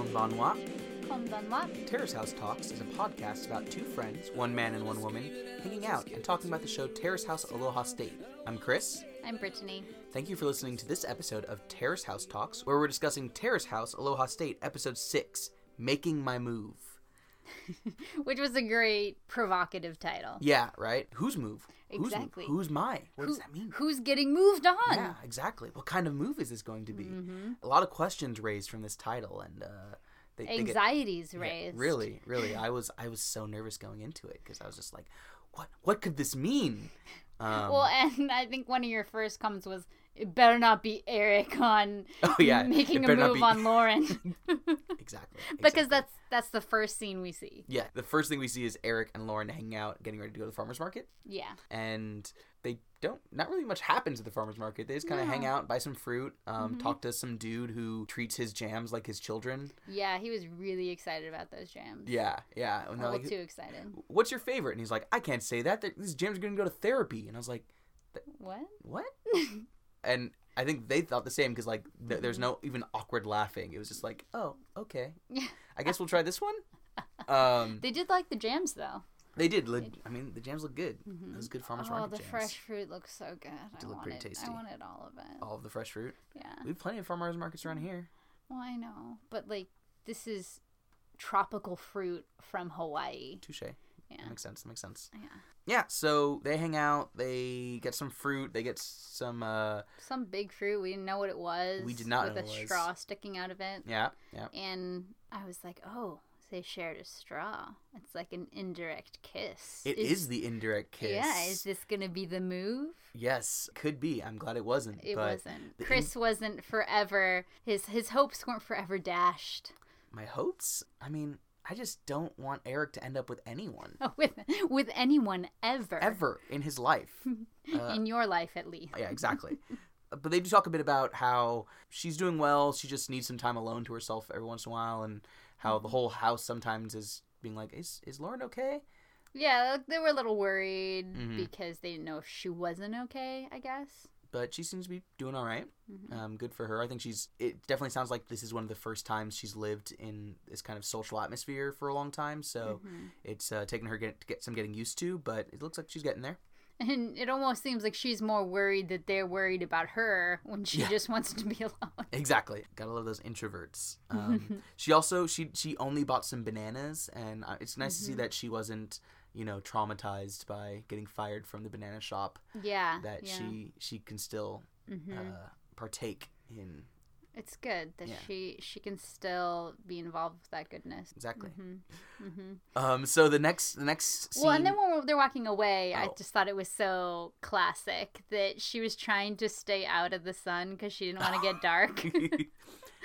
Konbanwa. Konbanwa. Terrace House Talks is a podcast about two friends, one man and one woman, hanging out and talking about the show Terrace House Aloha State. I'm Chris. I'm Brittany. Thank you for listening to this episode of Terrace House Talks, where we're discussing Terrace House Aloha State, Episode 6 Making My Move. Which was a great provocative title. Yeah, right? Whose move? Exactly. who's my? What does that mean? Who's getting moved on? Yeah, exactly. What kind of move is this going to be? Mhm. A lot of questions raised from this title, and uh, they, they get- Anxieties Yeah, raised. really, really. I was I was so nervous going into it because I was just like, what what could this mean? Um, well, and I think one of your first comments was, "It better not be Eric on oh yeah, making a move be- on Lauren," exactly. because that's that's the first scene we see. yeah. The first thing we see is Eric and Lauren hanging out, getting ready to go to the farmers market, Yeah. and they don't. Not really much happens at the farmers market. They just kind of hang out, buy some fruit, um, Mhm. talk to some dude who treats his jams like his children. Yeah, he was really excited about those jams. Yeah, yeah. And A little like, too excited. What's your favorite? And he's like, I can't say that. These jams are gonna go to therapy. And I was like, What? what? and I think they thought the same because like th- there's no even awkward laughing. It was just like, oh, okay. Yeah. I guess we'll try this one. Um, They did like the jams though. they did. I mean, the jams look good. Mhm. Those good farmers oh, market the jams. fresh fruit looks so good. They I look pretty wanted, tasty. I wanted all of it. All of the fresh fruit. Yeah. We have plenty of farmers markets around here. Well, I know, but like this is tropical fruit from Hawaii. Touche. Yeah. Makes sense. Makes sense. Yeah. Yeah. So they hang out. They get some fruit. They get some. uh Some big fruit. We didn't know what it was. We did not with know a what it was. straw sticking out of it. Yeah. Yeah. And I was like, oh, they shared a straw. It's like an indirect kiss. It is the indirect kiss. Yeah. Is this gonna be the move? Yes, could be. I'm glad it wasn't. It wasn't. the in- Chris wasn't forever. His his hopes weren't forever dashed. my hopes. I mean, I just don't want Eric to end up with anyone with with anyone ever. ever in his life. Uh, in your life at least. yeah, exactly. but they do talk a bit about how she's doing well. She just needs some time alone to herself every once in a while, and how the whole house sometimes is being like, "Is is Lauren okay?" Yeah, they were a little worried Mhm. because they didn't know if she wasn't okay, I guess. But she seems to be doing all right. Mhm. Um, good for her. I think she's. It definitely sounds like this is one of the first times she's lived in this kind of social atmosphere for a long time. So Mhm. it's uh, taken her get, to get some getting used to, but it looks like she's getting there. And it almost seems like she's more worried that they're worried about her when she Yeah. just wants to be alone. Exactly. Gotta love those introverts. Um, she also she she only bought some bananas, and uh, it's nice to see Mhm. that she wasn't you know traumatized by getting fired from the banana shop. yeah. That yeah. she she can still Mhm. uh, partake in it's good that yeah. she she can still be involved with that goodness. exactly. hmm hmm Um. So the next the next scene. Well, and then when they're walking away, I Oh. just thought it was so classic that she was trying to stay out of the sun because she didn't want to get dark.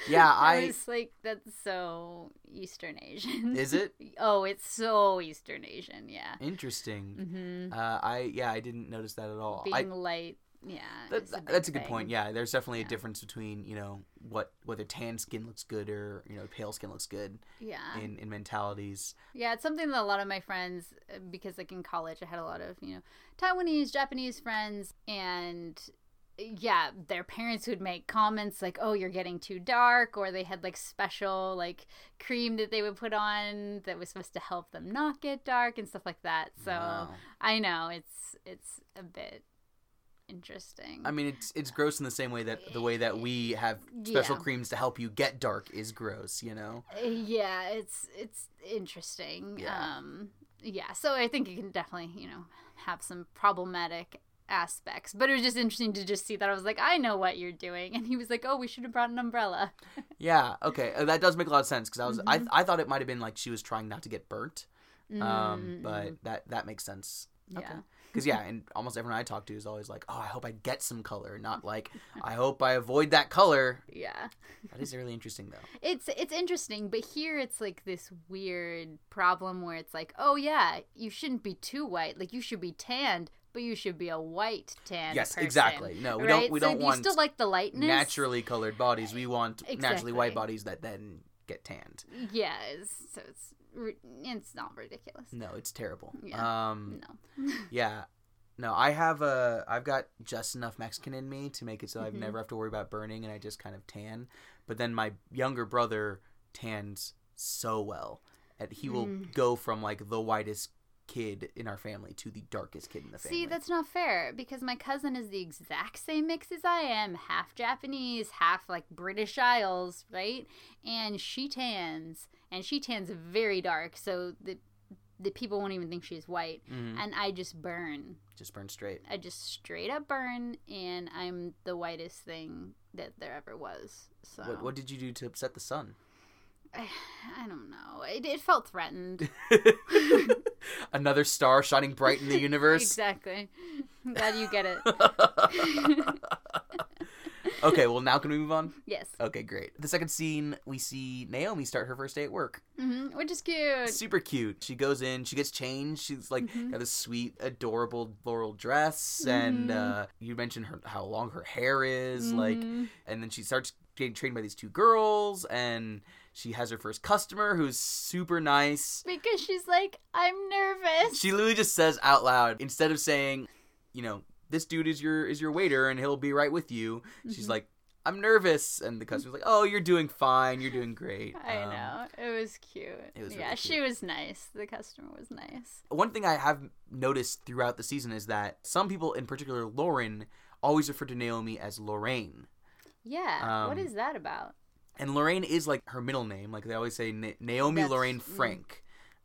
yeah, I I was like, that's so Eastern Asian. is it Oh, it's so Eastern Asian, yeah. interesting. hmm Uh, I yeah, I didn't notice that at all. I, Being light, yeah. That, a that's a good thing. point. Yeah, there's definitely Yeah. a difference between you know what whether tan skin looks good or you know pale skin looks good Yeah. in in mentalities. Yeah, it's something that a lot of my friends, uh, because like in college, I had a lot of, you know, Taiwanese, Japanese friends, and yeah, their parents would make comments like, oh, you're getting too dark, or they had like special like cream that they would put on that was supposed to help them not get dark and stuff like that. So Wow. I know it's it's a bit interesting. I mean, it's it's gross in the same way that the way that we have special Yeah. creams to help you get dark is gross. You know. Yeah it's it's interesting Yeah. um yeah so i think you can definitely you know have some problematic aspects but it was just interesting to just see that i was like i know what you're doing and he was like oh we should have brought an umbrella Yeah. Okay. Uh, that does make a lot of sense because I was Mhm. I I thought it might have been like she was trying not to get burnt. Um. Mm, But mm, that that makes sense. yeah Okay. Because yeah, and almost everyone I talk to is always like, "Oh, I hope I get some color," not like, "I hope I avoid that color." yeah That is really interesting though. it's it's interesting but here it's like this weird problem where it's like oh yeah you shouldn't be too white like you should be tanned but you should be a white tan yes, person, exactly. No, we right? don't. We so don't want you still like the lightness naturally colored bodies. We want naturally white bodies that then get tanned. Yeah, it's, so it's it's not ridiculous. No, it's terrible. Yeah. Um, No. yeah. No, I have a. I've got just enough Mexican in me to make it so I Mhm. never have to worry about burning, and I just kind of tan. But then my younger brother tans so well. And he will Mm. go from like the whitest kid in our family to the darkest kid in the family. See, that's not fair because my cousin is the exact same mix as I am, half Japanese, half like British Isles, right? And she tans, and she tans very dark, so the the people won't even think she's white, Mhm. and I just burn. just burn straight. I just straight up burn, and I'm the whitest thing that there ever was. So What, what did you do to upset the sun? I, I don't know. It, it felt threatened. Another star shining bright in the universe. exactly. I'm glad you get it. okay, well now can we move on? yes. Okay, great. The second scene, we see Naomi start her first day at work. hmm Which is cute. Super cute. She goes in, she gets changed. She's like Mhm. got this sweet, adorable floral dress, and Mhm. uh, you mentioned her how long her hair is, like, Mhm. and then she starts getting trained by these two girls, and she has her first customer who's super nice. Because she's like, I'm nervous. She literally just says out loud instead of saying, you know, this dude is your is your waiter and he'll be right with you. She's Mhm. like, I'm nervous, and the customer's like, Oh, you're doing fine. You're doing great. I Um, know. It was cute. it was yeah, really she was nice. The customer was nice. One thing I have noticed throughout the season is that some people, in particular Lauren, always refer to Naomi as Lorraine. Yeah. what Um, is that about? And Lorraine is like her middle name. Like they always say Na- Naomi That's- Lorraine mm. Frank.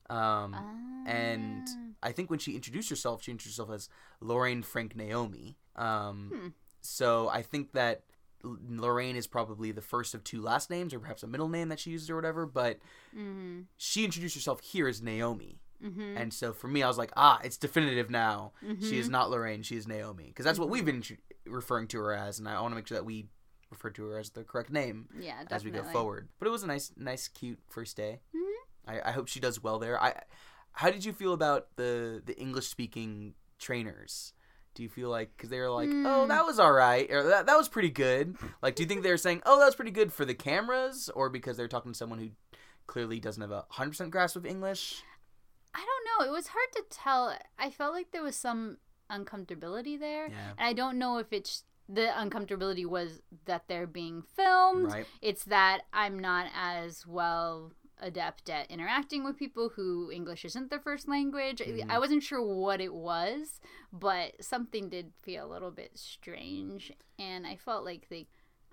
Um, and Ah. I think when she introduced herself, she introduced herself as Lorraine Frank Naomi. Um, Hmm. So I think that L- Lorraine is probably the first of two last names, or perhaps a middle name that she uses or whatever. But Mhm. she introduced herself here as Naomi, Mhm. and so for me, I was like, ah, it's definitive now. She is Mhm. not Lorraine; she is Naomi, because that's what Mm-hmm. we've been intro- referring to her as, and I want to make sure that we refer to her as the correct name Yeah, as we go forward. But it was a nice, nice, cute first day. Mhm. I, I hope she does well there. I, how did you feel about the the English speaking trainers? Do you feel like because they were like, oh, Hmm. that was all right, or that that was pretty good? Like, do you think they're saying, oh, that was pretty good for the cameras, or because they're talking to someone who clearly doesn't have a hundred percent grasp of English? I don't know. It was hard to tell. I felt like there was some uncomfortability there. Yeah, And I don't know if it's the uncomfortability was that they're being filmed. right. It's that I'm not as well adept at interacting with people who English isn't their first language. Mhm. I wasn't sure what it was, but something did feel a little bit strange. And I felt like they.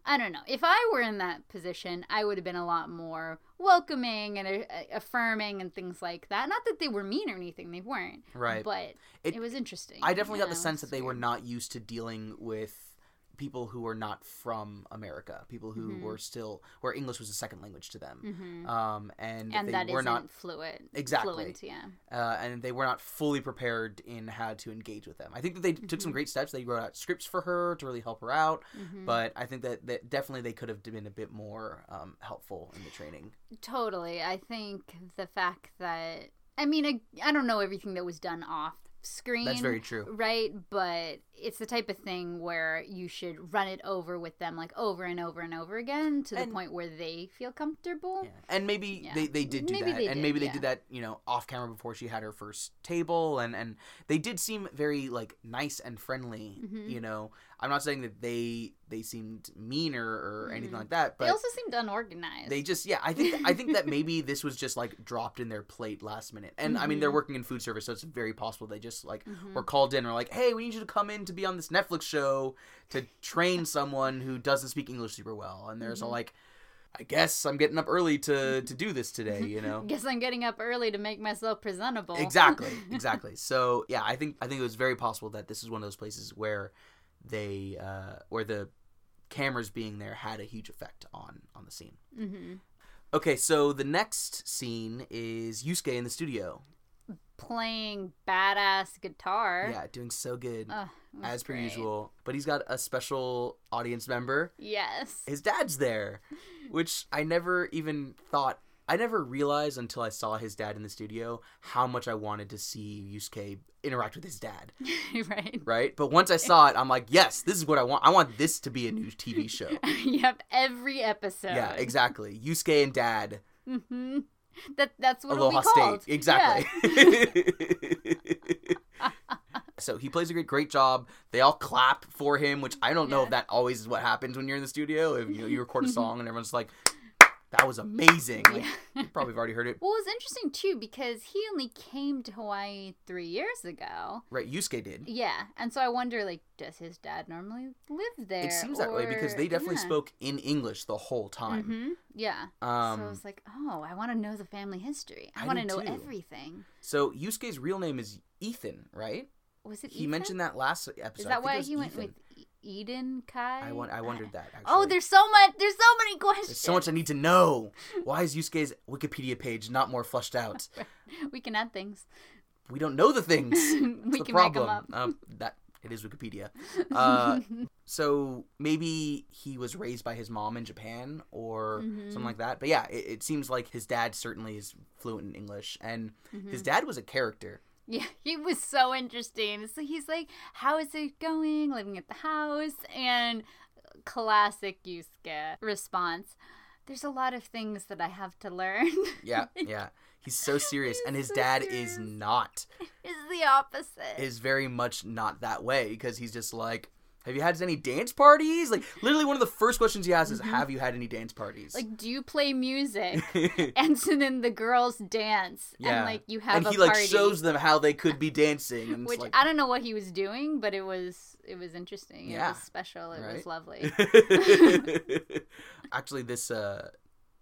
I don't know. If I were in that position, I would have been a lot more welcoming and affirming and things like that. Not that they were mean or anything, they weren't. Right. But It- it, was interesting. I definitely got Yeah, the sense that they were not used to dealing with people who were not from America, people who Mhm. were still where English was a second language to them, Mhm. um, and, and they that were isn't not fluent. Exactly. Fluent, yeah. uh, and they were not fully prepared in how to engage with them. I think that they took some Mhm. great steps. They wrote out scripts for her to really help her out, Mhm. but I think that, that definitely they could have been a bit more um, helpful in the training. Totally. I think the fact that I mean, I, I don't know everything that was done off screen. That's very true. right, but it's the type of thing where you should run it over with them like over and over and over again to the And- point where they feel comfortable. Yeah. And maybe Yeah. they, they did do Maybe that. they and did, maybe they yeah. did that, you know, off camera before she had her first table and and they did seem very like nice and friendly, Mhm. you know. I'm not saying that they they seemed meaner or anything Mhm. like that, But they also seemed unorganized. they just yeah, I think I think that maybe this was just like dropped in their plate last minute. And I mean, they're Mhm. working in food service, so it's very possible they just like Mhm. were called in or like, "Hey, we need you to come in to be on this Netflix show to train someone who doesn't speak English super well." And there's all Mhm. like, "I guess I'm getting up early to to do this today," you know. Guess I'm getting up early to make myself presentable. exactly, exactly. So, yeah, I think I think it was very possible that this is one of those places where they uh where the cameras being there had a huge effect on on the scene. hmm Okay, so the next scene is Yusuke in the studio. Playing badass guitar. Yeah, doing so good. Ugh, as per great. usual. But he's got a special audience member. Yes. His dad's there, which I never even thought. I never realized until I saw his dad in the studio how much I wanted to see Yusuke interact with his dad, right. right? But once I saw it, I'm like, yes, this is what I want. I want this to be a new TV show. yep, every episode. yeah, exactly. Yusuke and dad, hmm That that's what it'll Aloha be called. State. Exactly. Yeah. so he plays a great, great job. They all clap for him, which I don't know Yeah. if that always is what happens when you're in the studio. If you know you record a song and everyone's like, that was amazing. Like, Yeah. you probably have already heard it. Well, it was interesting too because he only came to Hawaii three years ago. Right, Yusuke did. Yeah, and so I wonder, like, does his dad normally live there? It seems that way because they definitely yeah. spoke in English the whole time. hmm Yeah. Um, so I was like, oh, I want to know the family history. I, I want to know too. everything. so Yusuke's real name is Ethan, right? Was it? He Ethan? mentioned that last episode. Is that why he went with Eden Kai? I, won- I wondered that. Actually. Oh, there's so much. There's so many questions. There's so much I need to know. Why is Yusuke's Wikipedia page not more fleshed out? We can add things. We don't know the things. We the can make 'em them up. Um, that it is Wikipedia. Uh, so maybe he was raised by his mom in Japan or Mm-hmm. something like that. But yeah, it, it seems like his dad certainly is fluent in English, and Mm-hmm. his dad was a character. Yeah, he was so interesting. So he's like, "How is it going? Living at the house?" And classic Yusuke response. There's a lot of things that I have to learn. Yeah, yeah. He's so serious, and his so dad is not. is the opposite. Is very much not that way because he's just like. Have you had any dance parties? Like literally, one of the first questions he asks is, "Have you had any dance parties?" Mm-hmm. like, do you play music? and so then the girls dance, yeah, and like you have and he like shows them how they could be dancing, and which like, I don't know what he was doing, but it was it was interesting. It was special. It Right? was lovely. Actually, this uh,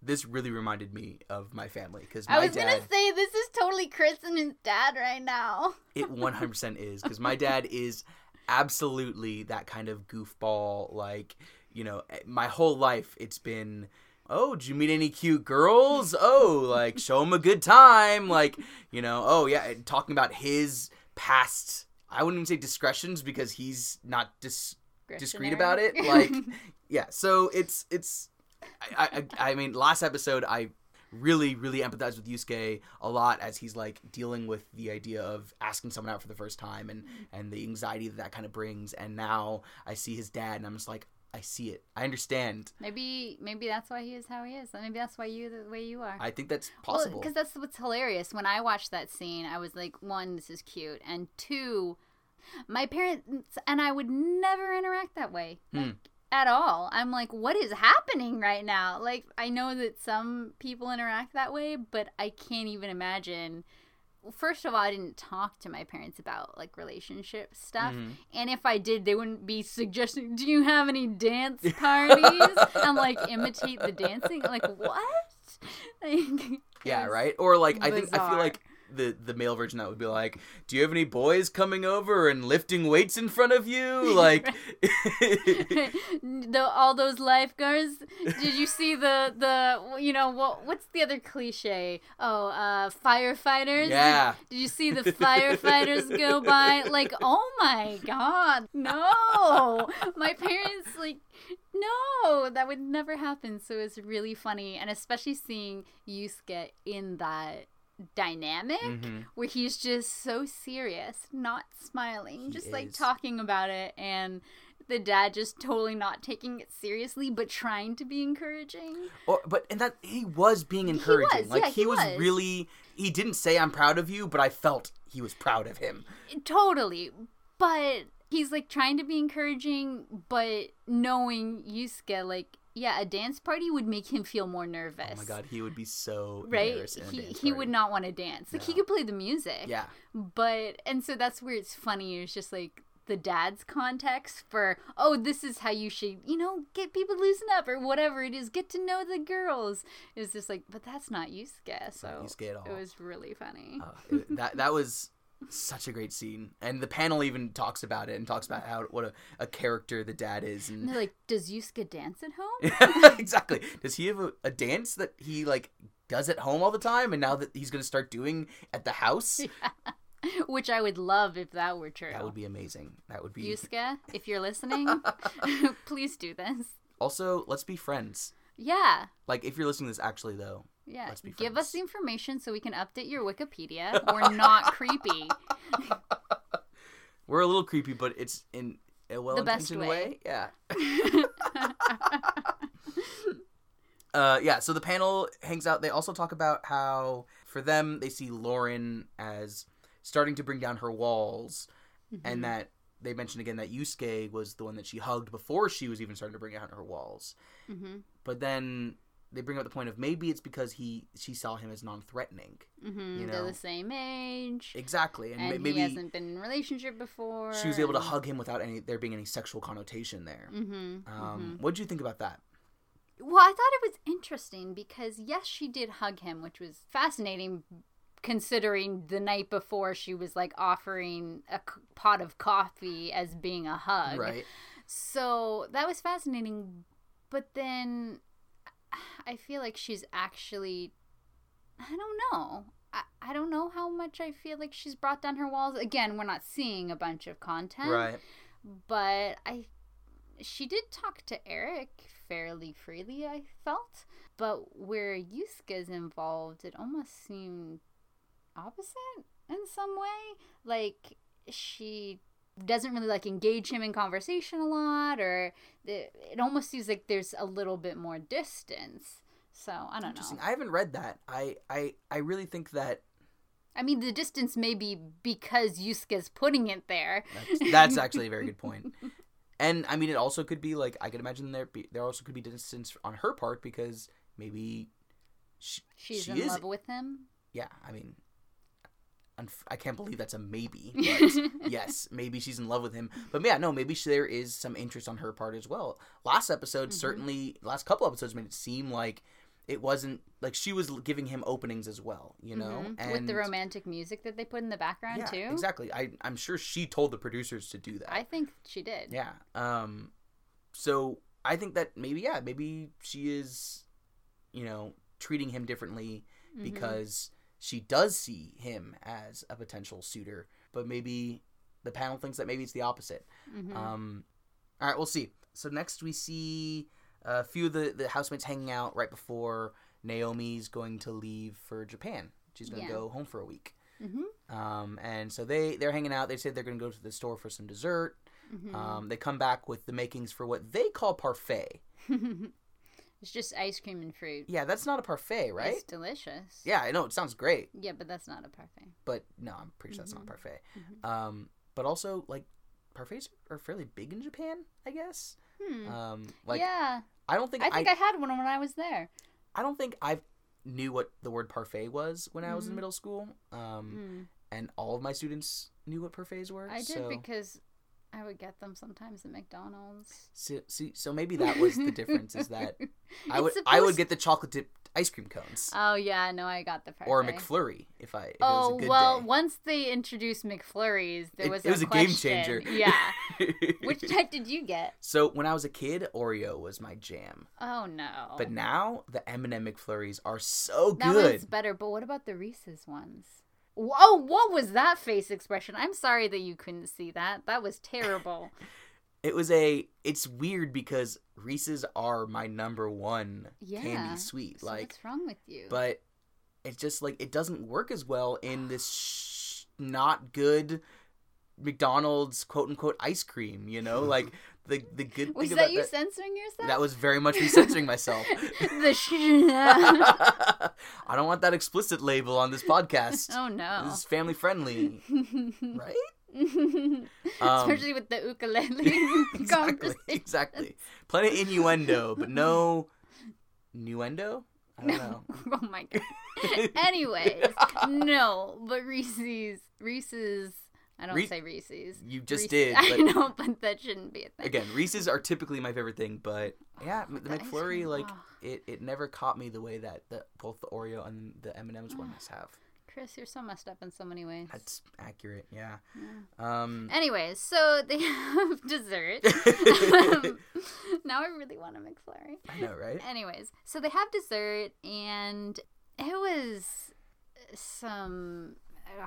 this really reminded me of my family because I was dad. gonna say this is totally Chris and his dad right now. It 100% is because my dad is absolutely that kind of goofball. Like, you know, eh, my whole life it's been, oh, did you meet any cute girls? Oh, like, show them a good time. Like, you know, oh, yeah, and talking about his past, I wouldn't even say discretions because he's not dis- discreet about it. Like, yeah, so it's, it's, I, I, I mean, last episode, I really, really empathize with Yusuke a lot as he's like dealing with the idea of asking someone out for the first time and and the anxiety that that kind of brings. And now I see his dad, and I'm just like, I see it. I understand. maybe maybe that's why he is how he is. Maybe that's why you the way you are. I think that's possible. because that's what's hilarious. When I watched that scene, I was like, one, this is cute, and two, my parents and I would never interact that way. Hmm. Like, At all. I'm like, what is happening right now? Like, I know that some people interact that way, but I can't even imagine. Well, First of all, I didn't talk to my parents about like relationship stuff. Mhm. And if I did, they wouldn't be suggesting, do you have any dance parties? I'm like, imitate the dancing? Like, what? Like, yeah, right. Or like I think I feel like the the male version that would be like, do you have any boys coming over and lifting weights in front of you? Like, the, all those lifeguards. Did you see the the you know what what's the other cliche? Oh, uh, firefighters. yeah. Did you see the firefighters go by? Like, oh my god, no! My parents like, no, that would never happen. So it's really funny, and especially seeing Yusuke in that dynamic Mhm. where he's just so serious, not smiling, He just like talking about it, and the dad just totally not taking it seriously, but trying to be encouraging. Or, but and that he was being encouraging. was, like yeah, he, he was, was. really. He didn't say I'm proud of you, but I felt he was proud of him. Totally. But he's like trying to be encouraging, but knowing Yusuke, like, yeah, a dance party would make him feel more nervous. Oh my god, he would be so Right? embarrassed in a He, he would not want to dance. Like, he could play the music. Yeah, But, and so that's where it's funny. It's just like the dad's context for, oh, this is how you should, you know, get people to loosen up or whatever it is, get to know the girls. It's just like, but that's not Yusuke. So not Yusuke at all. it was really funny. Uh, it- that that was such a great scene, and the panel even talks about it and talks about how what a, a character the dad is, and and they're like, does Yusuke dance at home? exactly. Does he have a, a dance that he like does at home all the time, and now that he's gonna start doing at the house? Which I would love if that were true. That would be amazing. That would be. Yusuke, if you're listening, please do this. Also, let's be friends. Yeah. Like if you're listening to this, actually though, Yeah. Give friends. us the information so we can update your Wikipedia. We're not creepy. we're a little creepy, but it's in a well-intentioned way. way. Yeah. uh, yeah. So the panel hangs out. They also talk about how for them they see Lauren as starting to bring down her walls, Mm-hmm. and that they mentioned again that Yusuke was the one that she hugged before she was even starting to bring down her walls. hmm But then they bring up the point of maybe it's because he she saw him as non-threatening. hmm you They're the same age. Exactly, and, And, ma- maybe he hasn't been in a relationship before. she was able to hug him without any there being any sexual connotation there. Mhm, Um, what did you think about that? Well, I thought it was interesting because yes, she did hug him, which was fascinating considering the night before she was like offering a c- pot of coffee as being a hug. Right. So that was fascinating, but then I feel like she's actually I don't know. I, I don't know how much I feel like she's brought down her walls. Again, we're not seeing a bunch of content Right. but I she did talk to Eric fairly freely, I felt. But where Yusuke's involved, it almost seemed opposite in some way. Like she doesn't really like engage him in conversation a lot or it, it almost seems like there's a little bit more distance. So, I don't know. Interesting. I haven't read that. I I I really think that I mean, the distance may be because Yusuke's putting it there. That's, that's actually a very good point. And I mean, it also could be like I could imagine there be there also could be distance on her part because maybe she, She's she in is. love with him. Yeah, I mean, unf- I can't believe that's a maybe. But yes, maybe she's in love with him. But yeah, no, maybe she, there is some interest on her part as well. Last episode, Mhm. certainly, last couple episodes made it seem like it wasn't like she was giving him openings as well. You know, Mhm. and with the romantic music that they put in the background yeah, too. exactly. I I'm sure she told the producers to do that. I think she did. Yeah. Um so I think that maybe yeah, maybe she is you know, treating him differently Mhm. because she does see him as a potential suitor, but maybe the panel thinks that maybe it's the opposite. Mhm. Um all right, we'll see. So next we see a few of the, the housemates hanging out right before Naomi's going to leave for Japan. She's going to Yeah. go home for a week. Mhm. Um, and so they they're hanging out. They say they're going to go to the store for some dessert. Mhm. Um, they come back with the makings for what they call parfait. it's just ice cream and fruit. Yeah, that's not a parfait, right? It's delicious. Yeah, I know it sounds great, Yeah, but that's not a parfait. but no, I'm pretty sure that's not a Mhm. parfait. Mhm. Um, but also like parfaits are fairly big in Japan, I guess. Hmm. Um, like yeah, I don't think I I, think I, had one when I was there. I don't think I knew what the word parfait was when I was in Mhm. middle school. Um, Hmm. and all of my students knew what parfaits were. I did so, because I would get them sometimes at McDonald's. so, see, so maybe that was the difference. Is that I would It's I would get the chocolate dipped ice cream cones Oh yeah, no, I got the parfait. or a McFlurry if I if Oh it was a good well, day. once they introduced McFlurries, there It- was it was a game changer. Yeah. Which type did you get? so when I was a kid, Oreo was my jam. Oh no. But now the M&M and McFlurries are so that good. one's better. But what about the Reese's ones? Oh, what was that face expression? I'm sorry that you couldn't see that. That was terrible. It was a. It's weird because Reese's are my number one Yeah. candy sweet. So like, what's wrong with you? but it's just like it doesn't work as well in this sh- not good McDonald's quote unquote ice cream. You know, like the the good was that you that. censoring yourself? That was very much me censoring myself. the sh- I don't want that explicit label on this podcast. oh no. This is family friendly, right? Um, Especially with the ukulele exactly, exactly. Plenty of innuendo, but no innuendo. I don't know. oh my god. Anyways, no, but Reese's, Reese's. I don't Reese- say Reese's. You just Reese- did, I know, but that shouldn't be a thing. again, Reese's are typically my favorite thing, but yeah, the The McFlurry cream, like oh. it, it never caught me the way that the, both the Oreo and the M and M's ones have. Chris, you're so messed up in so many ways. That's accurate. Yeah. Yeah. Um. Anyways, so they have dessert. Um, now I really want a McFlurry. I know, right? Anyways, so they have dessert, and it was some.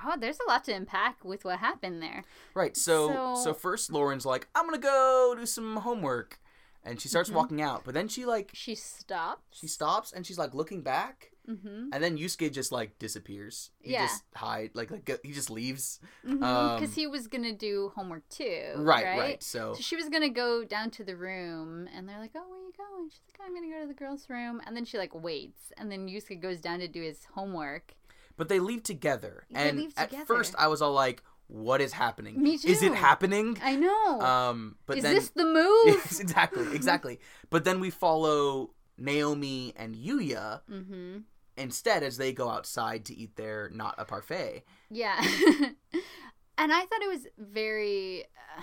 Oh, there's a lot to unpack with what happened there. Right. So, so So- first Lauren's like, I'm gonna go do some homework, and she starts Mhm. walking out. But then she like She stops. she stops and she's like looking back, Mm-hmm. and then Yusuke just like disappears. He Yeah. just hide like like go- he just leaves. Because Um, he was gonna do homework too. Right. Right. Right. So So she was gonna go down to the room, and they're like, "Oh, where you going?" She's like, "I'm gonna go to the girls' room," and then she like waits, and then Yusuke goes down to do his homework. But they leave together, They and leave at first I was all like, "What is happening? Me Is it happening?" I know. Um. But Is then this the move? exactly, exactly. But then we follow Naomi and Yuya Mm-hmm. instead as they go outside to eat their not a parfait. Yeah. and I thought it was very. Uh,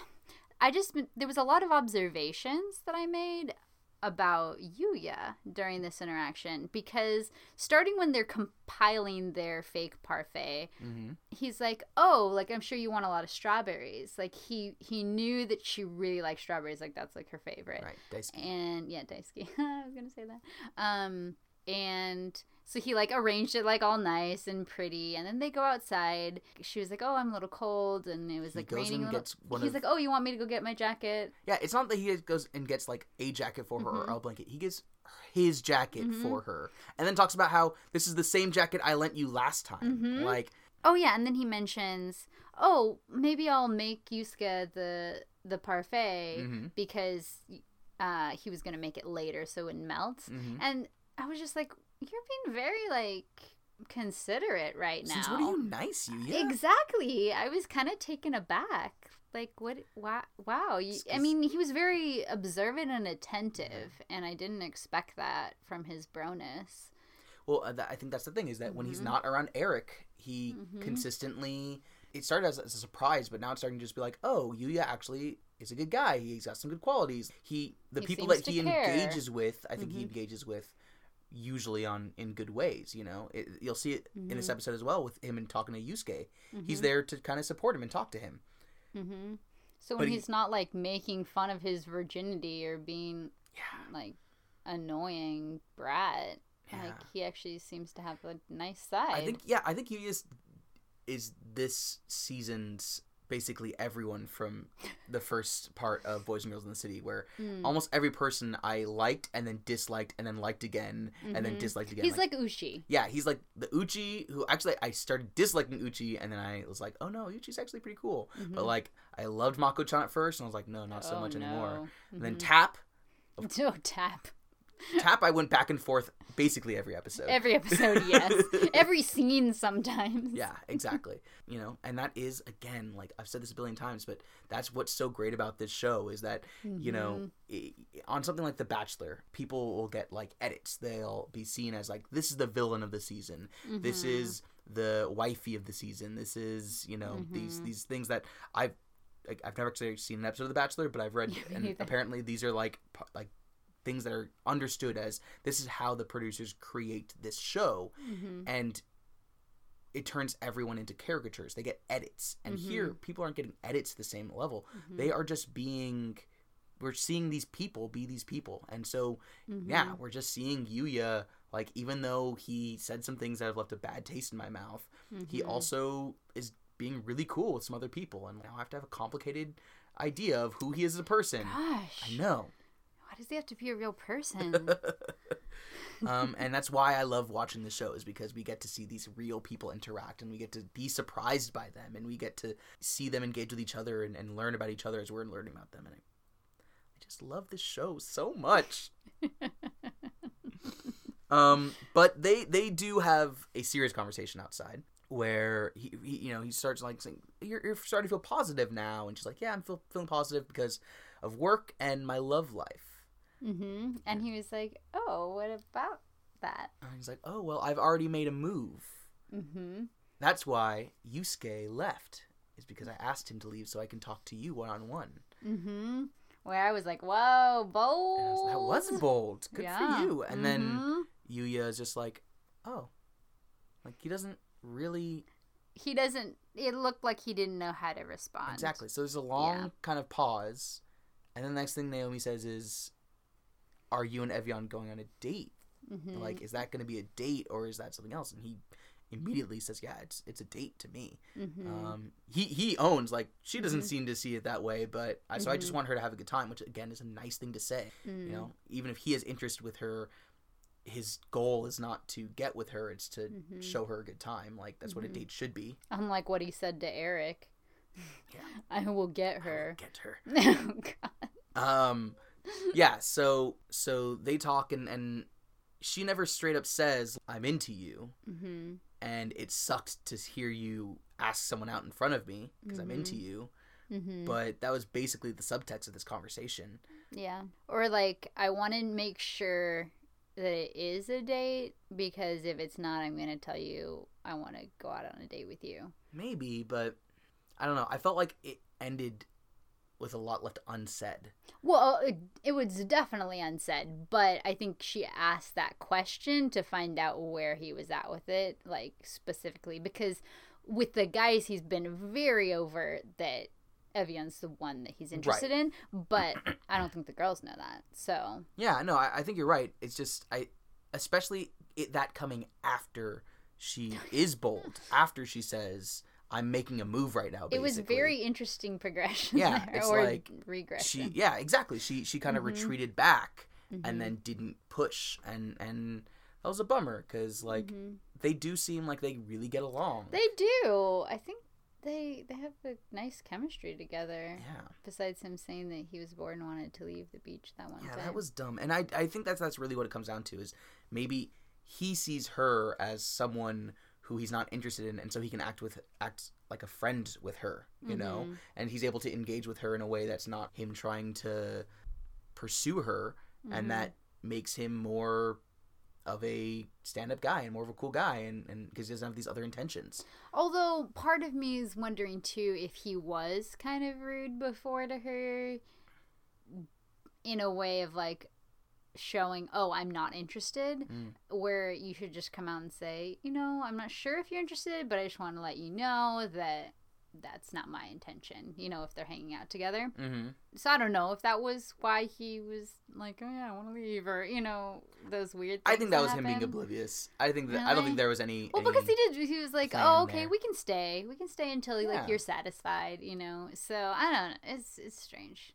I just. There was a lot of observations that I made about Yuya during this interaction because starting when they're compiling their fake parfait, Mm-hmm. he's like, "Oh, like I'm sure you want a lot of strawberries." Like he he knew that she really liked strawberries. Like that's like her favorite. Right, Daisuke. And yeah, Daisuke. I was gonna say that. Um, and so he like arranged it like all nice and pretty, and then they go outside. She was like, "Oh, I'm a little cold," and it was He like raining. little. He's of- like, "Oh, you want me to go get my jacket?" Yeah, it's not that he goes and gets like a jacket for her Mhm. or a blanket. He gets his jacket Mhm. for her, and then talks about how this is the same jacket I lent you last time. Mhm. Like, Oh yeah, and then he mentions, "Oh, maybe I'll make Yusuke the the parfait mhm, because uh, he was gonna make it later so it wouldn't melt." mhm. And I was just like, "You're being very like considerate right now." Since what are you nice, you? Yeah. Exactly. I was kind of taken aback. Like what? Wow! Wow! You, I mean, he was very observant and attentive, and I didn't expect that from his broness. Well, uh, I think that's the thing is that when he's Mhm. not around Eric, he Mhm. consistently. It started as, as a surprise, but now it's starting to just be like, oh, Yuya actually is a good guy. He's got some good qualities. He, the He people that he care. engages with, I think he Mhm. engages with usually on in good ways. You know, it, you'll see it in this Mhm. episode as well with him and talking to Yusuke. He's Mhm. there to kind of support him and talk to him. Mm-hmm. So But when he- he's not like making fun of his virginity or being Yeah, like annoying brat, yeah. like he actually seems to have a nice side. I think yeah, I think he is is this season's basically everyone from the first part of Boys and Girls in the City, where Mm. almost every person I liked and then disliked and then liked again and then Mhm. disliked again. he's like Uchi. yeah, he's like the Uchi who actually I started disliking Uchi and then I was like, oh no, Uchi's actually pretty cool. But Mhm. like I loved Mako-chan at first and I was like, no, not so Oh, much anymore. no. And then Mhm. Tap, oh tap Tap, I went back and forth basically every episode. every episode. Yes, every scene sometimes. Yeah, exactly. you know, and that is again, like I've said this a billion times, but that's what's so great about this show is that you know, Mhm. on something like The Bachelor, people will get like edits. They'll be seen as like this is the villain of the season. This Mhm. is the wifey of the season. This is you know these Mhm. these things that I've like, I've never actually seen an episode of The Bachelor, but I've read and apparently these are like like things that are understood as this is how the producers create this show Mhm. and it turns everyone into caricatures. They get edits. And Mm-hmm. here people aren't getting edits to the same level. Mhm. They are just being we're seeing these people be these people. And so Mhm. yeah, we're just seeing Yuya like even though he said some things that have left a bad taste in my mouth, he Mhm. also is being really cool with some other people and now I have to have a complicated idea of who he is as a person. Gosh, I know. Does he have to be a real person? um, and that's why I love watching the show is because we get to see these real people interact and we get to be surprised by them and we get to see them engage with each other and, and learn about each other as we're learning about them. And I, I just love this show so much. um, but they they do have a serious conversation outside where he, he you know he starts like saying you're, you're starting to feel positive now and she's like yeah I'm feel, feeling positive because of work and my love life hmm And he was like, "Oh, what about that?" And he's like, "Oh well, I've already made a move. hmm That's why Yusuke left. Is because I asked him to leave so I can talk to you one on one. Where I was like, "Whoa, bold!" That was bold. Good Yeah. for you." And then Mhm. Yuya is just like, "Oh, like he doesn't really he doesn't. It looked like he didn't know how to respond. exactly." So there's a long Yeah. kind of pause, and then the next thing Naomi says is, "Are you and Evian going on a date? hmm Like, is that going to be a date or is that something else?" And he immediately says, "Yeah, it's it's a date to me." hmm Um, he he owns like she doesn't Mhm. seem to see it that way, but I, so I just Mhm. want her to have a good time, which again is a nice thing to say. Mm. You know, even if he has interest with her, his goal is not to get with her; it's to Mhm. show her a good time. Like that's what a Mhm. date should be. Unlike what he said to Eric. Yeah. I will get I will her. Get her. oh God. Um, yeah. So so they talk and and she never straight up says I'm into you, hmm and it sucked to hear you ask someone out in front of me because I'm into Mhm. you. hmm But that was basically the subtext of this conversation. Yeah. Or like I want to make sure that it is a date because if it's not, I'm going to tell you I want to go out on a date with you. Maybe, but I don't know. I felt like it ended with a lot left unsaid. Well, it, it was definitely unsaid, but I think she asked that question to find out where he was at with it, like specifically because with the guys, he's been very overt that Evian's the one that he's interested in, but I don't think the girls know that. So Yeah, no, I, I think you're right. It's just I, especially it, that coming after she is bold, after she says, "I'm making a move right now." it was very interesting progression. Yeah, there, it's or like regression. She, yeah, exactly. She she kind of Mhm. retreated back Mhm. and then didn't push, and and that was a bummer because like Mhm. they do seem like they really get along. they do. I think they they have a nice chemistry together. yeah. Besides him saying that he was bored and wanted to leave the beach that one Yeah, time. Yeah, that was dumb. And I I think that's that's really what it comes down to is maybe he sees her as someone who he's not interested in and so he can act with act like a friend with her, you know? Mhm. And he's able to engage with her in a way that's not him trying to pursue her Mhm. and that makes him more of a stand-up guy and more of a cool guy and and because he doesn't have these other intentions. Although part of me is wondering too if he was kind of rude before to her in a way of like showing, oh, I'm not interested, Mm. where you should just come out and say, you know, I'm not sure if you're interested, but I just want to let you know that that's not my intention, you know, if they're hanging out together. Mhm. So I don't know if that was why he was like, oh yeah, I want to leave, or, you know, those weird I think that was him being oblivious. I think that I don't think there was any Well, any- because he did. He was like, "Oh, okay, there. we can stay. We can stay until Yeah. like you're satisfied." You know. So I don't know. It's it's strange.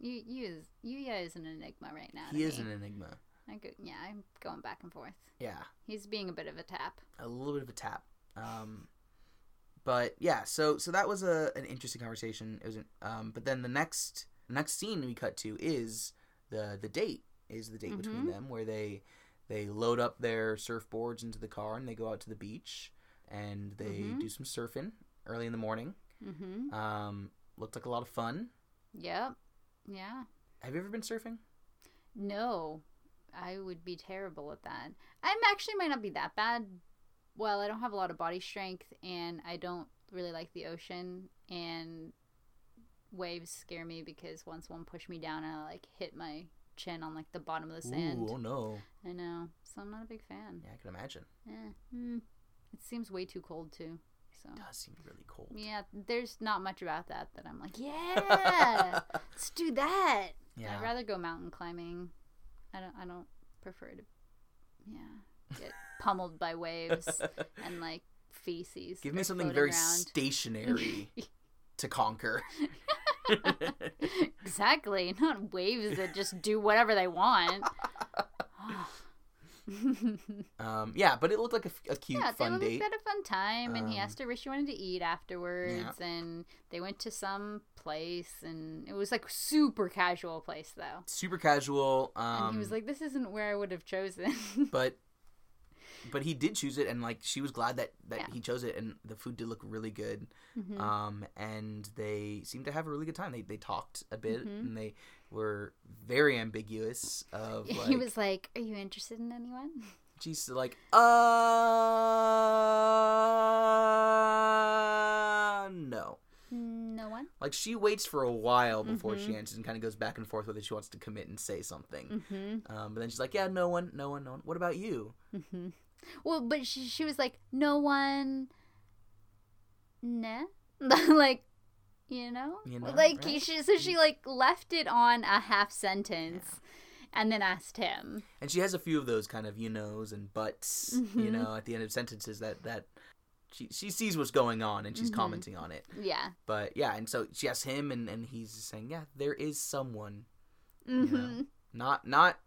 You you is Yuya is an enigma right now. he is me. an enigma. I go, yeah, I'm going back and forth. Yeah. He's being a bit of a tap. a little bit of a tap. Um, but yeah, so so that was a an interesting conversation. It was, an, um, but then the next next scene we cut to is the the date is the date between Mhm. them where they they load up their surfboards into the car and they go out to the beach and they Mhm. do some surfing early in the morning. Mm-hmm. Um, looked like a lot of fun. Yep. Yeah. Have you ever been surfing? No, I would be terrible at that. I'm actually might not be that bad. Well, I don't have a lot of body strength, and I don't really like the ocean, and waves scare me because once one pushed me down and I like hit my chin on like the bottom of the sand. Ooh, oh no! I know, so I'm not a big fan. Yeah, I can imagine. Eh, hmm. It seems way too cold too. So It does seem really cold. yeah, there's not much about that that I'm like, yeah, let's do that. Yeah. I'd rather go mountain climbing. I don't. I don't prefer to. Yeah, get pummeled by waves and like feces. Give me something very around. stationary to conquer. exactly, not waves that just do whatever they want. um, yeah, but it looked like a cute, yeah, fun date. like they had a fun time, and he Um, asked her where she wanted to eat afterwards, and they went to some place, and it was like super casual place though. Super casual. Um, and he was like, "This isn't where I would have chosen." but but he did choose it, and like she was glad that that Yeah. he chose it, and the food did look really good. Mhm. Um, and they seemed to have a really good time. They they talked a bit, Mhm. and they were very ambiguous. Of like, he was like, "Are you interested in anyone?" she's like, uh, no. No one. Like she waits for a while before she Mhm. answers and kind of goes back and forth whether she wants to commit and say something. Mm-hmm. Um, but then she's like, "Yeah, no one, no one, no one. What about you?" Mm-hmm. Well, but she she was like, "No one." Nah. like, you know, You know, like right? she so she like left it on a half sentence, and then asked him. And she has a few of those kind of you knows and buts, you Mhm. know, at the end of sentences that that she she sees what's going on and she's Mhm. commenting on it. Yeah. But yeah, and so she asks him, and and he's saying, "Yeah, there is someone, Mm-hmm. not not."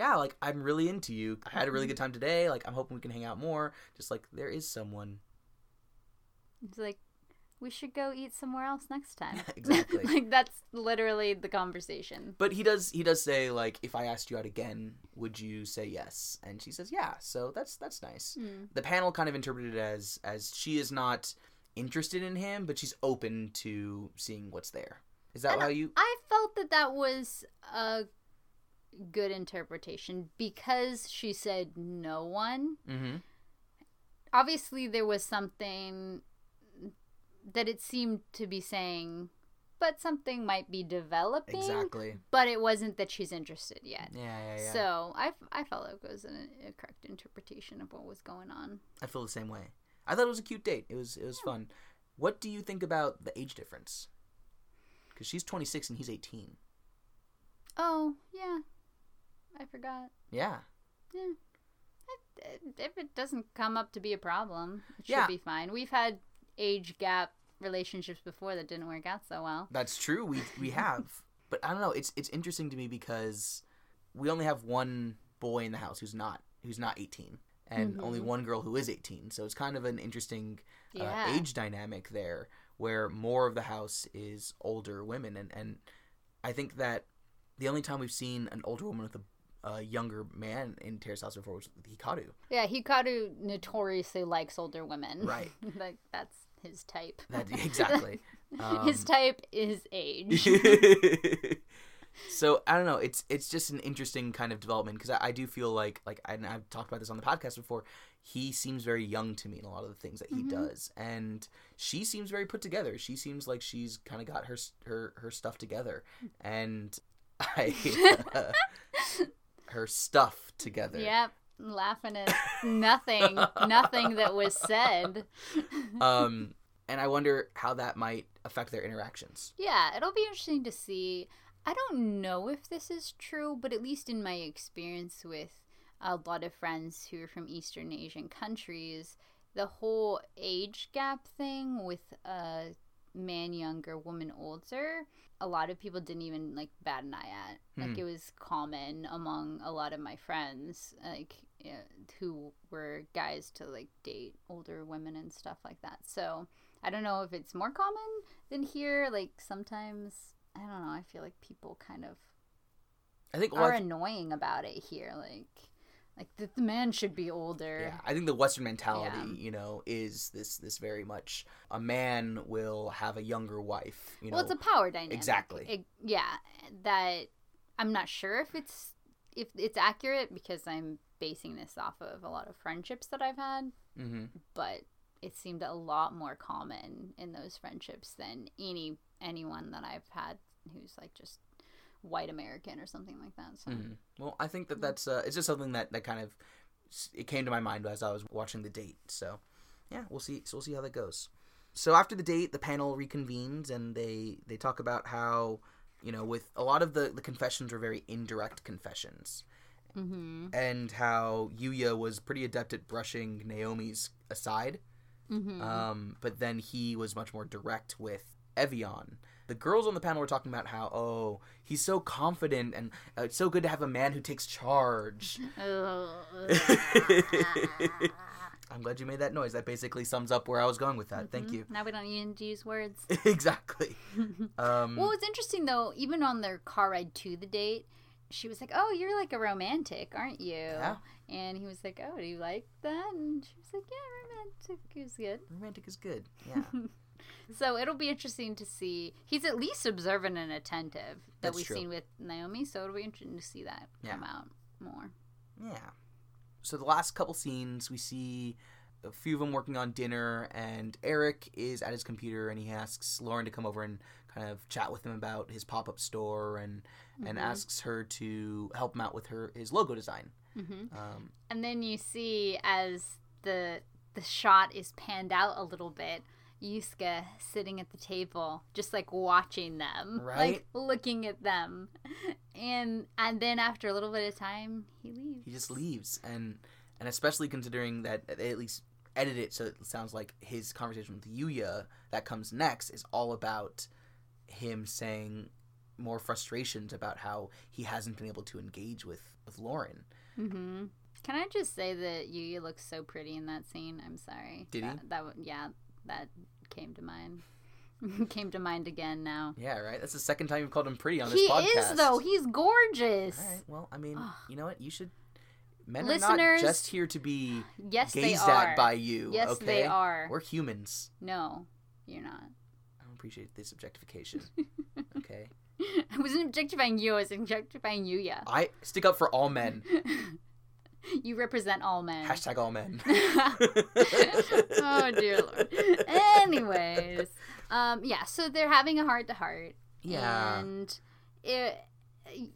Yeah, like I'm really into you. I had a really good time today. Like I'm hoping we can hang out more. Just like there is someone. It's like we should go eat somewhere else next time. Exactly. like that's literally the conversation. But he does he does say like if I asked you out again, would you say yes? And she says yeah. So that's that's nice. Mm. The panel kind of interpreted it as as she is not interested in him, but she's open to seeing what's there. Is that And how you? I felt that that was a good interpretation because she said no one. Mm-hmm. Obviously, there was something that it seemed to be saying, but something might be developing. Exactly. But it wasn't that she's interested yet. Yeah, yeah, yeah. So I, I felt it was an, a correct interpretation of what was going on. I feel the same way. I thought it was a cute date. It was it was fun. What do you think about the age difference? Because she's 26 and he's 18. Oh yeah, I forgot. Yeah. Yeah. If- If it doesn't come up to be a problem, it should Yeah. be fine. We've had age gap relationships before that didn't work out so well. That's true. We we have, but I don't know. It's it's interesting to me because we only have one boy in the house who's not who's not eighteen, and Mhm. only one girl who is eighteen. So it's kind of an interesting uh, Yeah. age dynamic there, where more of the house is older women, and and I think that the only time we've seen an older woman with a a younger man in Terrace House before was with Hikaru. Yeah, Hikaru notoriously likes older women. Right. like that's his type. That exactly. his Um, type is age. so I don't know. It's it's just an interesting kind of development because I, I do feel like like and I've talked about this on the podcast before. He seems very young to me in a lot of the things that he Mhm. does, and she seems very put together. She seems like she's kind of got her her her stuff together, and I her stuff together. yep. Laughing at nothing, nothing that was said. Um, and I wonder how that might affect their interactions. Yeah, it'll be interesting to see. I don't know if this is true, but at least in my experience with a lot of friends who are from Eastern Asian countries, the whole age gap thing with a man younger, woman older, a lot of people didn't even like bat an eye at. Like Hmm. it was common among a lot of my friends, like yeah, who were guys to like date older women and stuff like that. So I don't know if it's more common than here. Like sometimes I don't know. I feel like people kind of I think are I- annoying about it here. Like like the, the man should be older. Yeah, I think the Western mentality, Yeah. you know, is this this very much a man will have a younger wife. You know, well, it's a power dynamic. Exactly. It- yeah, that I'm not sure if it's if it's accurate because I'm basing this off of a lot of friendships that I've had, hmm but it seemed a lot more common in those friendships than any anyone that I've had who's like just white American or something like that. So hmm Well, I think that that's uh, it's just something that that kind of it came to my mind as I was watching the date. So yeah, we'll see. So we'll see how that goes. So after the date, the panel reconvenes and they they talk about how you know with a lot of the the confessions were very indirect confessions. Mm-hmm. and how Yuya was pretty adept at brushing Naomi's aside. hmm Um, but then he was much more direct with Evian. The girls on the panel were talking about how, oh, he's so confident and uh, it's so good to have a man who takes charge. I'm glad you made that noise. That basically sums up where I was going with that. Thank you. Now we don't need to use words. exactly. Um, Well, it's interesting though. Even on their car ride to the date, she was like, "Oh, you're like a romantic, aren't you?" Yeah. And he was like, "Oh, do you like that?" And she was like, "Yeah, romantic is good." romantic is good. Yeah. So it'll be interesting to see. He's at least observant and attentive that That's we've true. seen with Naomi. So it'll be interesting to see that Yeah. come out more. Yeah. So the last couple scenes, we see a few of them working on dinner, and Eric is at his computer, and he asks Lauren to come over and kind of chat with him about his pop up store, and and Mhm. asks her to help him out with her his logo design. hmm Um, And then you see as the the shot is panned out a little bit, Yusuke sitting at the table, just like watching them, Right. like looking at them, and and then after a little bit of time, he leaves. he just leaves, and and especially considering that they at least edit it so it sounds like his conversation with Yuya that comes next is all about him saying more frustrations about how he hasn't been able to engage with with Lauren. Mm-hmm. Can I just say that Yuya looks so pretty in that scene? I'm sorry. Did he? that, That yeah, that came to mind. came to mind again now. Yeah, right. That's the second time you've called him pretty on He this podcast. is though. He's gorgeous. All right. Well, I mean, you know what? You should. Men are not just here to be Yes, gazed at by you. Yes, okay? they are. We're humans. No, you're not. I don't appreciate this objectification. okay. I wasn't objectifying you. I was objectifying you. Yeah. I stick up for all men. you represent all men. Hashtag all men. oh dear lord. Anyways, um, yeah. So they're having a heart to heart. Yeah. And it,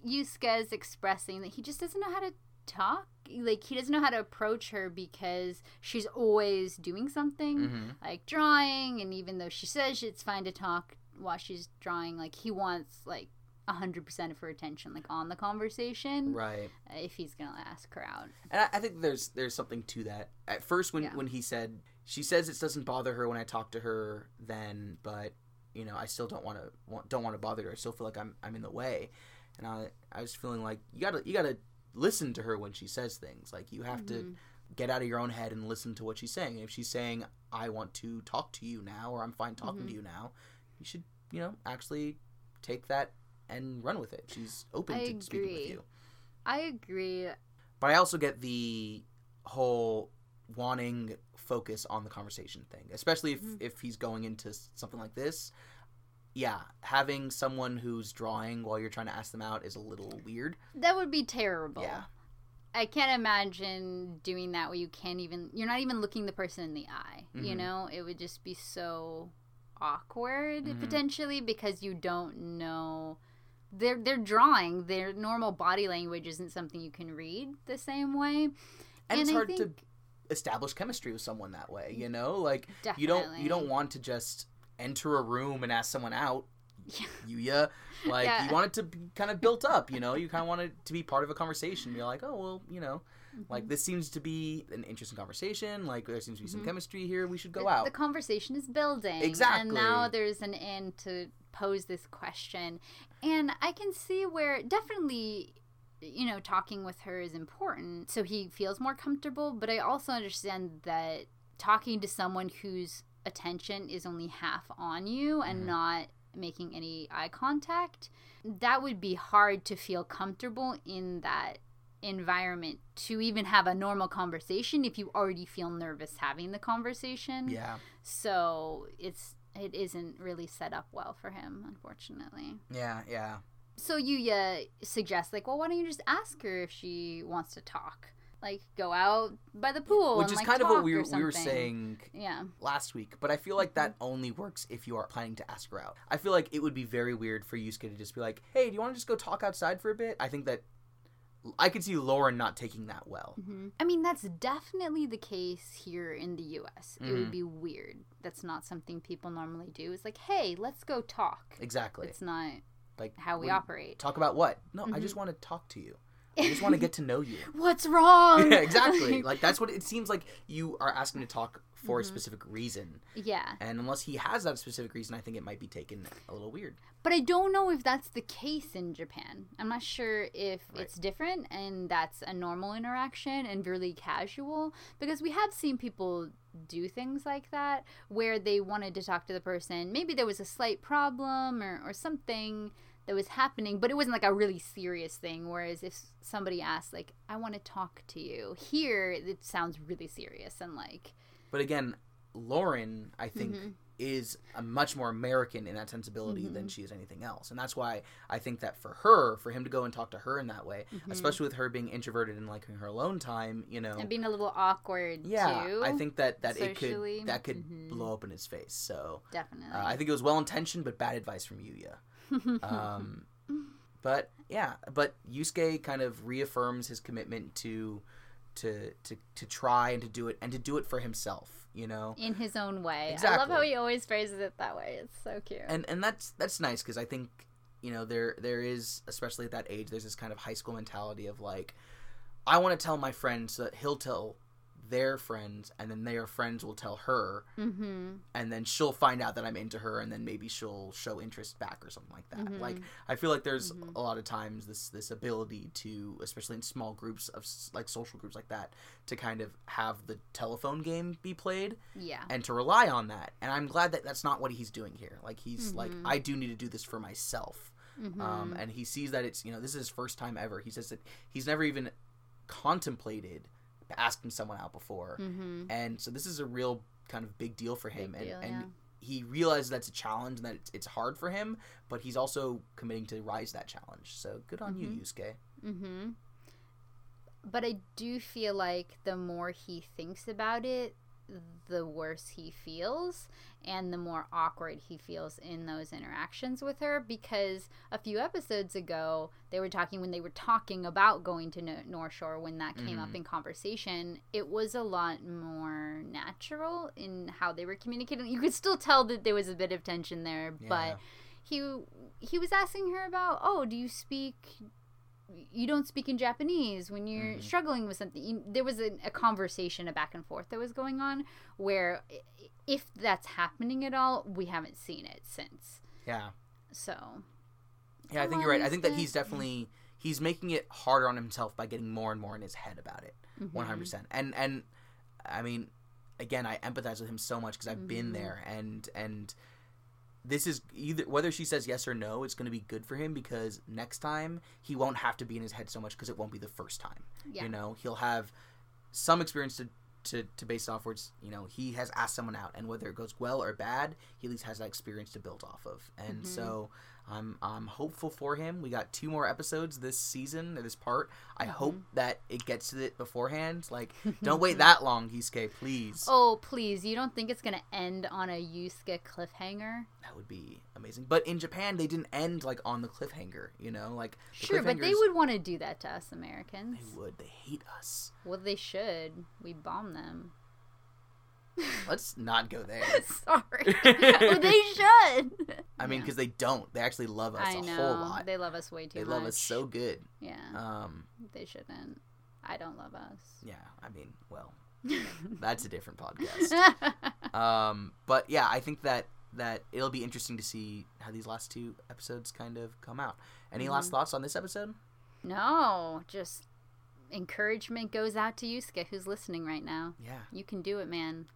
Yusuke is expressing that he just doesn't know how to talk. Like he doesn't know how to approach her because she's always doing something, Mhm. like drawing. And even though she says it's fine to talk while she's drawing, like he wants like hundred percent of her attention, like on the conversation. Right. uh, If he's gonna ask her out. And I, I think there's there's something to that. At first, when Yeah. when he said she says it doesn't bother her when I talk to her, then but you know I still don't want to don't want to bother her. I still feel like I'm I'm in the way, and I I was feeling like you gotta you gotta listen to her when she says things. Like you have to Mhm. get out of your own head and listen to what she's saying. If she's saying I want to talk to you now or I'm fine talking Mhm. to you now, you should you know actually take that and run with it. She's open I to speaking with you. I agree. But I also get the whole wanting focus on the conversation thing, especially if, Mhm. if he's going into something like this. Yeah, having someone who's drawing while you're trying to ask them out is a little weird. That would be terrible. Yeah. I can't imagine doing that where you can't even you're not even looking the person in the eye. You Mhm. know, it would just be so awkward Mhm. potentially because you don't know they're they're drawing. Their normal body language isn't something you can read the same way. And, it's I hard think, to establish chemistry with someone that way, you know? Like definitely. you don't you don't want to just enter a room and ask someone out. Yeah. You yeah, like Yeah. you want it to be kind of built up, you know. You kind of want it to be part of a conversation. You're like, oh well, you know, like this seems to be an interesting conversation. Like there seems to be some Mhm. chemistry here. We should go the, out. The conversation is building. Exactly. And now there's an end to pose this question. And I can see where definitely, you know, talking with her is important so he feels more comfortable. But I also understand that talking to someone whose attention is only half on you and Mhm. not making any eye contact, that would be hard to feel comfortable in that environment to even have a normal conversation if you already feel nervous having the conversation. yeah, So it's it isn't really set up well for him, unfortunately. yeah, yeah. So Yuya suggests like, well, why don't you just ask her if she wants to talk? Like go out by the pool, Which and, is like, kind of what we were, we were saying Yeah, last week, but I feel like that mm-hmm. only works if you are planning to ask her out. I feel like it would be very weird for Yusuke to just be like, "Hey, do you want to just go talk outside for a bit?" I think that I could see Lauren not taking that well. hmm I mean that's definitely the case here in the U.S. It Mhm. would be weird. That's not something people normally do. It's like, hey, let's go talk. Exactly. It's not like how we operate. Talk about what? No, I Mhm. just want to talk to you. I just want to get to know you. What's wrong? yeah, exactly. Like that's what it seems like. You are asking to talk for a Mhm. specific reason, yeah. and unless he has that specific reason, I think it might be taken a little weird. But I don't know if that's the case in Japan. I'm not sure if Right. it's different and that's a normal interaction and really casual because we have seen people do things like that where they wanted to talk to the person. Maybe there was a slight problem or, or something that was happening, but it wasn't like a really serious thing. Whereas if somebody asked, like, I want to talk to you, here it sounds really serious and like, But again, Lauren, I think, Mhm. is a much more American in that sensibility than Mhm. she is anything else, and that's why I think that for her, for him to go and talk to her in that way, Mhm. especially with her being introverted and liking her alone time, you know. and being a little awkward yeah, too. I think that that it could that could Mhm. blow up in his face. So definitely. uh, I think it was well intentioned, but bad advice from Yuya. Um, but yeah, but Yusuke kind of reaffirms his commitment to to to to try and to do it and to do it for himself. You know, in his own way. I love how he always phrases it that way. It's so cute. and and that's that's nice because I think you know there there is especially at that age there's this kind of high school mentality of like I want to tell my friends so that he'll tell their friends and then their friends will tell her mm-hmm. and then she'll find out that I'm into her and then maybe she'll show interest back or something like that. Mhm. Like I feel like there's Mhm. a lot of times this this ability to especially in small groups of like social groups like that to kind of have the telephone game be played Yeah. and to rely on that. And I'm glad that that's not what he's doing here. Like he's like Mhm. I do need to do this for myself. Mm-hmm. Um and he sees that it's, you know, this is his first time ever. He says that he's never even contemplated asking someone out before. mm-hmm. And so this is a real kind of big deal for him Big and deal, and yeah. he realizes that's a challenge and that it's, it's hard for him, but he's also committing to rise that challenge. So good on you, Yusuke. Mm-hmm. But I do feel like the more he thinks about it, the worse he feels and the more awkward he feels in those interactions with her because a few episodes ago they were talking when they were talking about going to North Shore when that came up Mhm. in conversation it was a lot more natural in how they were communicating you could still tell that there was a bit of tension there Yeah. but he he was asking her about oh do you speak you don't speak in Japanese when you're Mhm. struggling with something. You, there was a, a conversation, a back and forth that was going on where, if that's happening at all, we haven't seen it since. Yeah. So, Yeah, I think you're right. I think that he's definitely he's making it harder on himself by getting more and more in his head about it. mhm. One hundred percent. And and I mean, again, I empathize with him so much because I've been Mhm. there, and and this is either whether she says yes or no, it's going to be good for him because next time he won't have to be in his head so much because it won't be the first time. yeah, You know, he'll have some experience to. To, to base off words, you know, he has asked someone out, and whether it goes well or bad, he at least has that experience to build off of. And Mhm. so, I'm I'm hopeful for him. We got two more episodes this season, this part. I mm-hmm. hope that it gets to it beforehand. Like, don't wait that long, Yusuke, please. Oh, please. You don't think it's going to end on a Yusuke cliffhanger? That would be amazing. But in Japan, they didn't end like on the cliffhanger. You know, like Sure, but they would want to do that to us Americans. They would. They hate us. Well, they should. We bomb them. Let's not go there. Sorry. well, they should. I mean, Yeah. because they don't. They actually love us I a know. whole lot. They love us way too They much. love us so good. Yeah, Um, they shouldn't. I don't love us. yeah. I mean, well, that's a different podcast. Um, but yeah, I think that that it'll be interesting to see how these last two episodes kind of come out. Any last Mhm. thoughts on this episode? no, just encouragement goes out to Yusuke who's listening right now. Yeah, You can do it, man.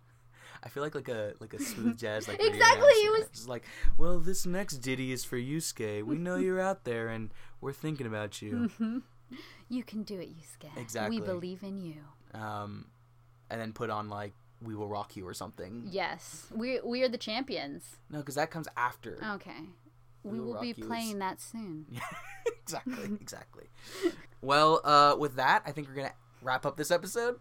I feel like like a like a smooth jazz like Exactly, it was- It's like, well, this next ditty is for Yusuke. We know you're out there, and we're thinking about you. Mhm. You can do it, Yusuke. Exactly. We believe in you. Um, and then put on like "We Will Rock You" or something. Yes, we we are the champions. No, because that comes after. Okay, we, We Will will be is- playing that soon. exactly, exactly. Well, uh, with that, I think we're gonna wrap up this episode.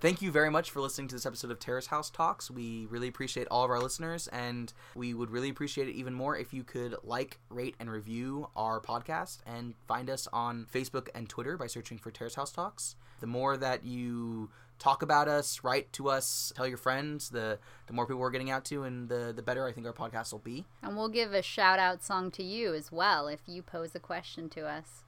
Thank you very much for listening to this episode of Terrace House Talks. We really appreciate all of our listeners, and we would really appreciate it even more if you could like, rate, and review our podcast, and find us on Facebook and Twitter by searching for Terrace House Talks. The more that you talk about us, write to us, tell your friends, the the more people we're getting out to, and the the better I think our podcast will be. And we'll give a shout out song to you as well if you pose a question to us.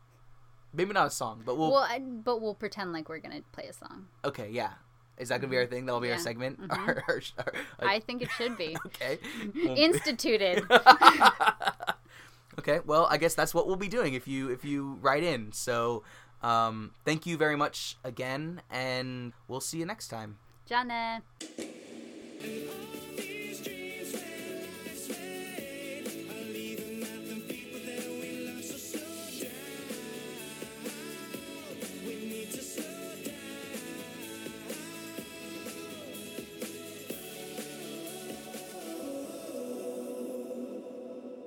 Maybe not a song, but we'll Well, I, but we'll pretend like we're gonna play a song. Okay, yeah. Is that gonna be our thing? That'll be our Yeah. segment. Mhm. Our- our- our- I think it should be okay. Well- instituted. okay. Well, I guess that's what we'll be doing if you if you write in. So, um, thank you very much again, and we'll see you next time. Jana. All